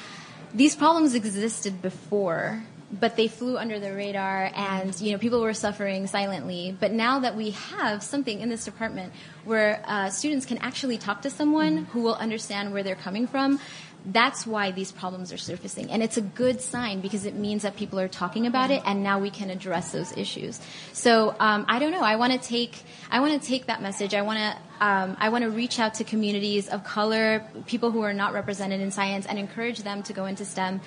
Speaker 5: these problems existed before but they flew under the radar and you know people were suffering silently. But now that we have something in this department where uh, students can actually talk to someone who will understand where they're coming from that's why these problems are surfacing. And it's a good sign because it means that people are talking about it and now we can address those issues. So um, i don't know. I want to take i want to take that message. I want to um, I want to reach out to communities of color, people who are not represented in science, and encourage them to go into STEM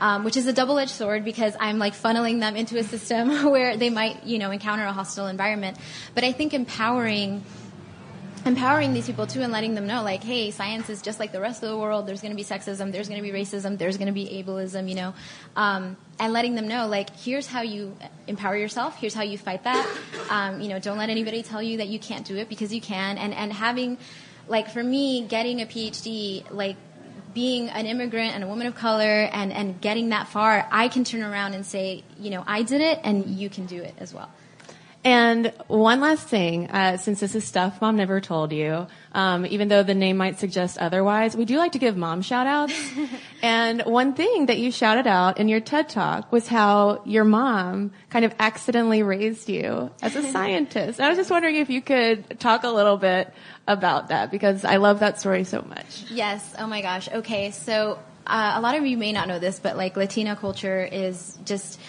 Speaker 5: um, which is a double-edged sword because I'm like funneling them into a system <laughs> where they might, you know, encounter a hostile environment. But I think empowering empowering these people too and letting them know like hey science is just like the rest of the world. There's going to be sexism. There's going to be racism. There's going to be ableism you know. Um, and letting them know like here's how you empower yourself. Here's how you fight that. Um, you know don't let anybody tell you that you can't do it because you can. And and having like for me getting a phd like being an immigrant and a woman of color and, and getting that far, I can turn around and say, you know, I did it and you can do it as well.
Speaker 2: And one last thing, uh, since this is stuff mom never told you, um, even though the name might suggest otherwise, we do like to give mom shout outs. <laughs> and one thing that you shouted out in your TED talk was how your mom kind of accidentally raised you as a scientist. And I was just wondering if you could talk a little bit about that because I love that story so much.
Speaker 5: Yes. Oh my gosh. Okay. So, uh, a lot of you may not know this, but like Latina culture is just,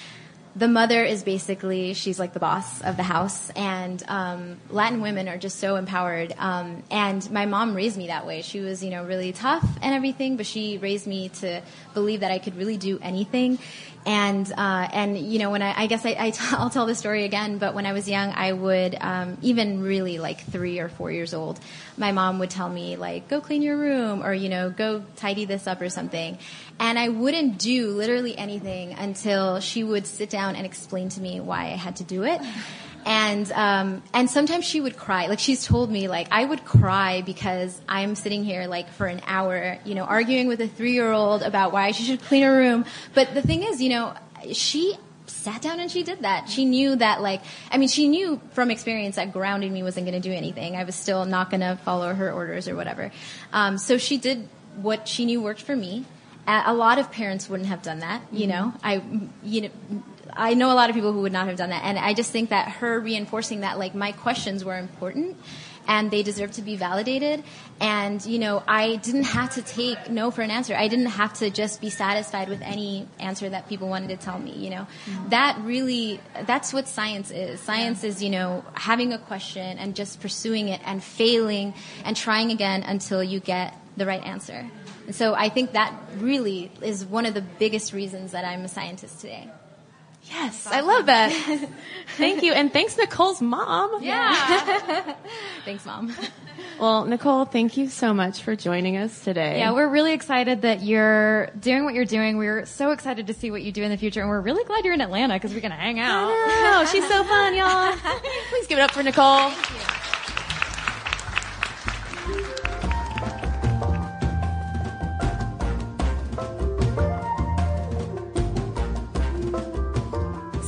Speaker 5: the mother is basically she's like the boss of the house and um, latin women are just so empowered um, and my mom raised me that way. She was you know really tough and everything but she raised me to believe that i could really do anything and uh, and you know when I, I guess I, I t- I'll tell the story again. But when I was young, I would um, even really like three or four years old, my mom would tell me like go clean your room or you know go tidy this up or something, and I wouldn't do literally anything until she would sit down and explain to me why I had to do it and um, and sometimes she would cry. Like she's told me, like I would cry because I'm sitting here like for an hour, you know, arguing with a three year old about why she should clean her room. But the thing is, you know, she sat down and she did that. She knew that like, I mean, she knew from experience that grounding me wasn't going to do anything. I was still not going to follow her orders or whatever. Um, so she did what she knew worked for me. A lot of parents wouldn't have done that, you know. I, you know, I know a lot of people who would not have done that, and I just think that her reinforcing that like my questions were important and they deserve to be validated. And, you know, I didn't have to take no for an answer. I didn't have to just be satisfied with any answer that people wanted to tell me, you know. Mm-hmm. That really, that's what science is. Science yeah. is, you know, having a question and just pursuing it and failing and trying again until you get the right answer. And so I think that really is one of the biggest reasons that I'm a scientist today.
Speaker 2: Yes, I love that. <laughs> Thank you. And thanks Nicole's mom.
Speaker 5: Yeah. <laughs> thanks mom.
Speaker 2: Well, Nicole, thank you so much for joining us today.
Speaker 6: Yeah, we're really excited that you're doing what you're doing. We're so excited to see what you do in the future and we're really glad you're in Atlanta because we're going to hang out.
Speaker 2: Oh, she's so fun, y'all. <laughs> Please give it up for Nicole.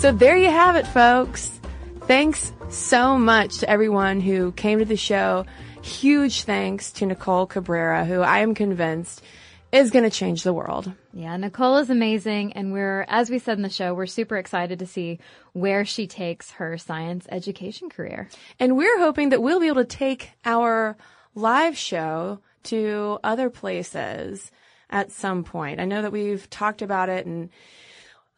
Speaker 2: So there you have it, folks. Thanks so much to everyone who came to the show. Huge thanks to Nicole Cabrera, who I am convinced is going to change the world.
Speaker 4: Yeah, Nicole is amazing. And we're, as we said in the show, we're super excited to see where she takes her science education career.
Speaker 2: And we're hoping that we'll be able to take our live show to other places at some point. I know that we've talked about it and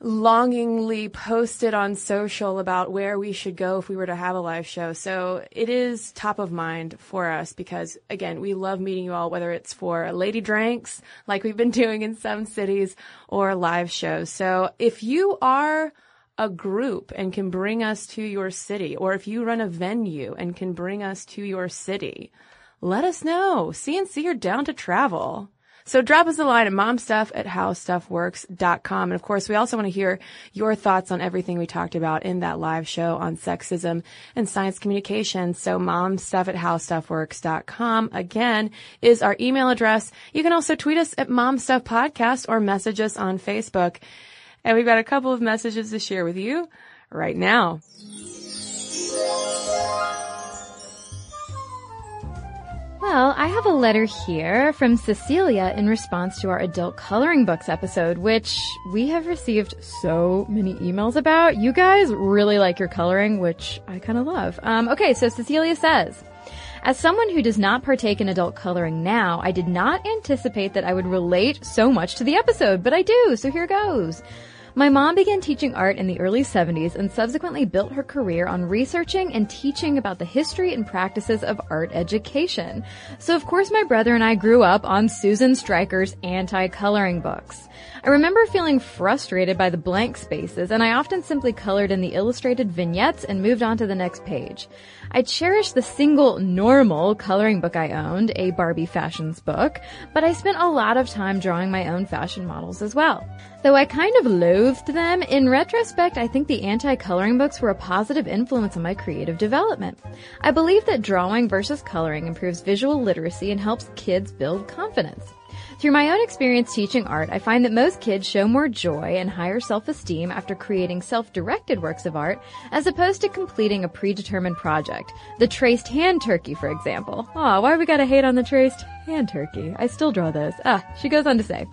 Speaker 2: longingly posted on social about where we should go if we were to have a live show. So it is top of mind for us because again, we love meeting you all, whether it's for a lady drinks like we've been <laughs> doing in some cities or live shows. So if you are a group and can bring us to your city, or if you run a venue and can bring us to your city, let us know. CNC are down to travel. So drop us a line at momstuff at howstuffworks.com. And of course, we also want to hear your thoughts on everything we talked about in that live show on sexism and science communication. So momstuff at howstuffworks.com again is our email address. You can also tweet us at momstuffpodcast or message us on Facebook. And we've got a couple of messages to share with you right now.
Speaker 4: Well, I have a letter here from Cecilia in response to our adult coloring books episode, which we have received so many emails about. You guys really like your coloring, which I kind of love. Um, okay, so Cecilia says, as someone who does not partake in adult coloring now, I did not anticipate that I would relate so much to the episode, but I do, so here goes. My mom began teaching art in the early 70s and subsequently built her career on researching and teaching about the history and practices of art education. So of course my brother and I grew up on Susan Striker's anti-coloring books. I remember feeling frustrated by the blank spaces and I often simply colored in the illustrated vignettes and moved on to the next page. I cherished the single normal coloring book I owned, a Barbie Fashions book, but I spent a lot of time drawing my own fashion models as well. Though I kind of loathed them, in retrospect, I think the anti-coloring books were a positive influence on my creative development. I believe that drawing versus coloring improves visual literacy and helps kids build confidence. Through my own experience teaching art, I find that most kids show more joy and higher self-esteem after creating self-directed works of art as opposed to completing a predetermined project. The traced hand turkey, for example. Aw, why we gotta hate on the traced hand turkey? I still draw those. Ah, she goes on to say.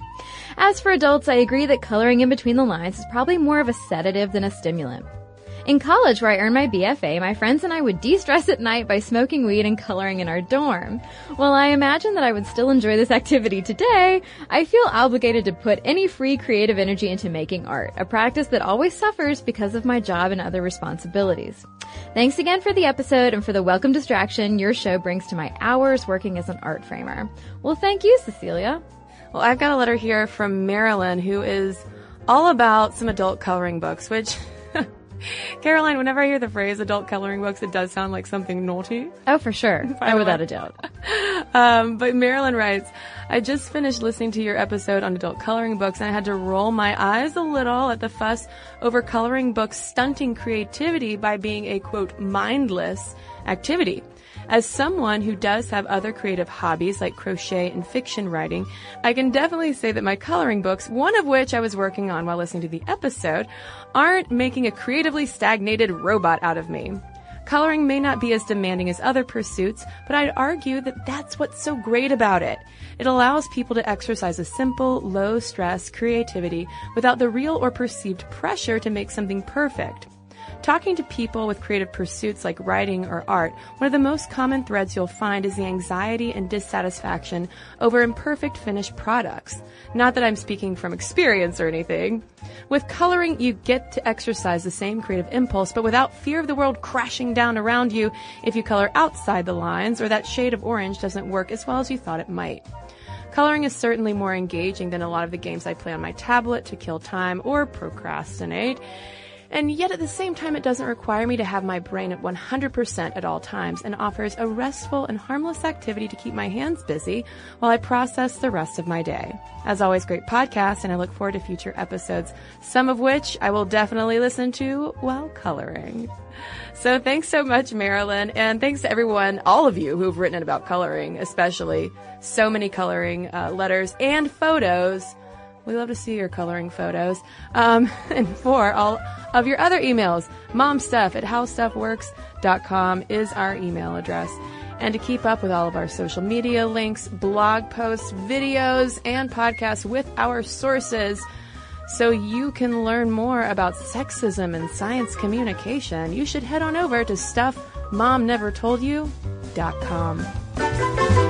Speaker 4: As for adults, I agree that coloring in between the lines is probably more of a sedative than a stimulant. In college, where I earned my BFA, my friends and I would de-stress at night by smoking weed and coloring in our dorm. While I imagine that I would still enjoy this activity today, I feel obligated to put any free creative energy into making art, a practice that always suffers because of my job and other responsibilities. Thanks again for the episode and for the welcome distraction your show brings to my hours working as an art framer. Well, thank you, Cecilia.
Speaker 2: Well, I've got a letter here from Marilyn who is all about some adult coloring books, which <laughs> Caroline, whenever I hear the phrase adult coloring books, it does sound like something naughty.
Speaker 4: Oh, for sure. <laughs> oh, without a doubt. <laughs>
Speaker 2: Um, but Marilyn writes, I just finished listening to your episode on adult coloring books and I had to roll my eyes a little at the fuss over coloring books stunting creativity by being a quote, mindless activity. As someone who does have other creative hobbies like crochet and fiction writing, I can definitely say that my coloring books, one of which I was working on while listening to the episode, aren't making a creatively stagnated robot out of me. Coloring may not be as demanding as other pursuits, but I'd argue that that's what's so great about it. It allows people to exercise a simple, low stress creativity without the real or perceived pressure to make something perfect. Talking to people with creative pursuits like writing or art, one of the most common threads you'll find is the anxiety and dissatisfaction over imperfect finished products. Not that I'm speaking from experience or anything. With coloring, you get to exercise the same creative impulse, but without fear of the world crashing down around you if you color outside the lines or that shade of orange doesn't work as well as you thought it might. Coloring is certainly more engaging than a lot of the games I play on my tablet to kill time or procrastinate. And yet at the same time, it doesn't require me to have my brain at 100% at all times and offers a restful and harmless activity to keep my hands busy while I process the rest of my day. As always, great podcast, and I look forward to future episodes, some of which I will definitely listen to while coloring. So thanks so much, Marilyn, and thanks to everyone, all of you who've written about coloring, especially so many coloring uh, letters and photos. We love to see your coloring photos. Um, <laughs> and for all of your other emails, momstuff at howstuffworks.com is our email address. And to keep up with all of our social media links, blog posts, videos, and podcasts with our sources, so you can learn more about sexism and science communication, you should head on over to stuffmomnevertoldyou.com.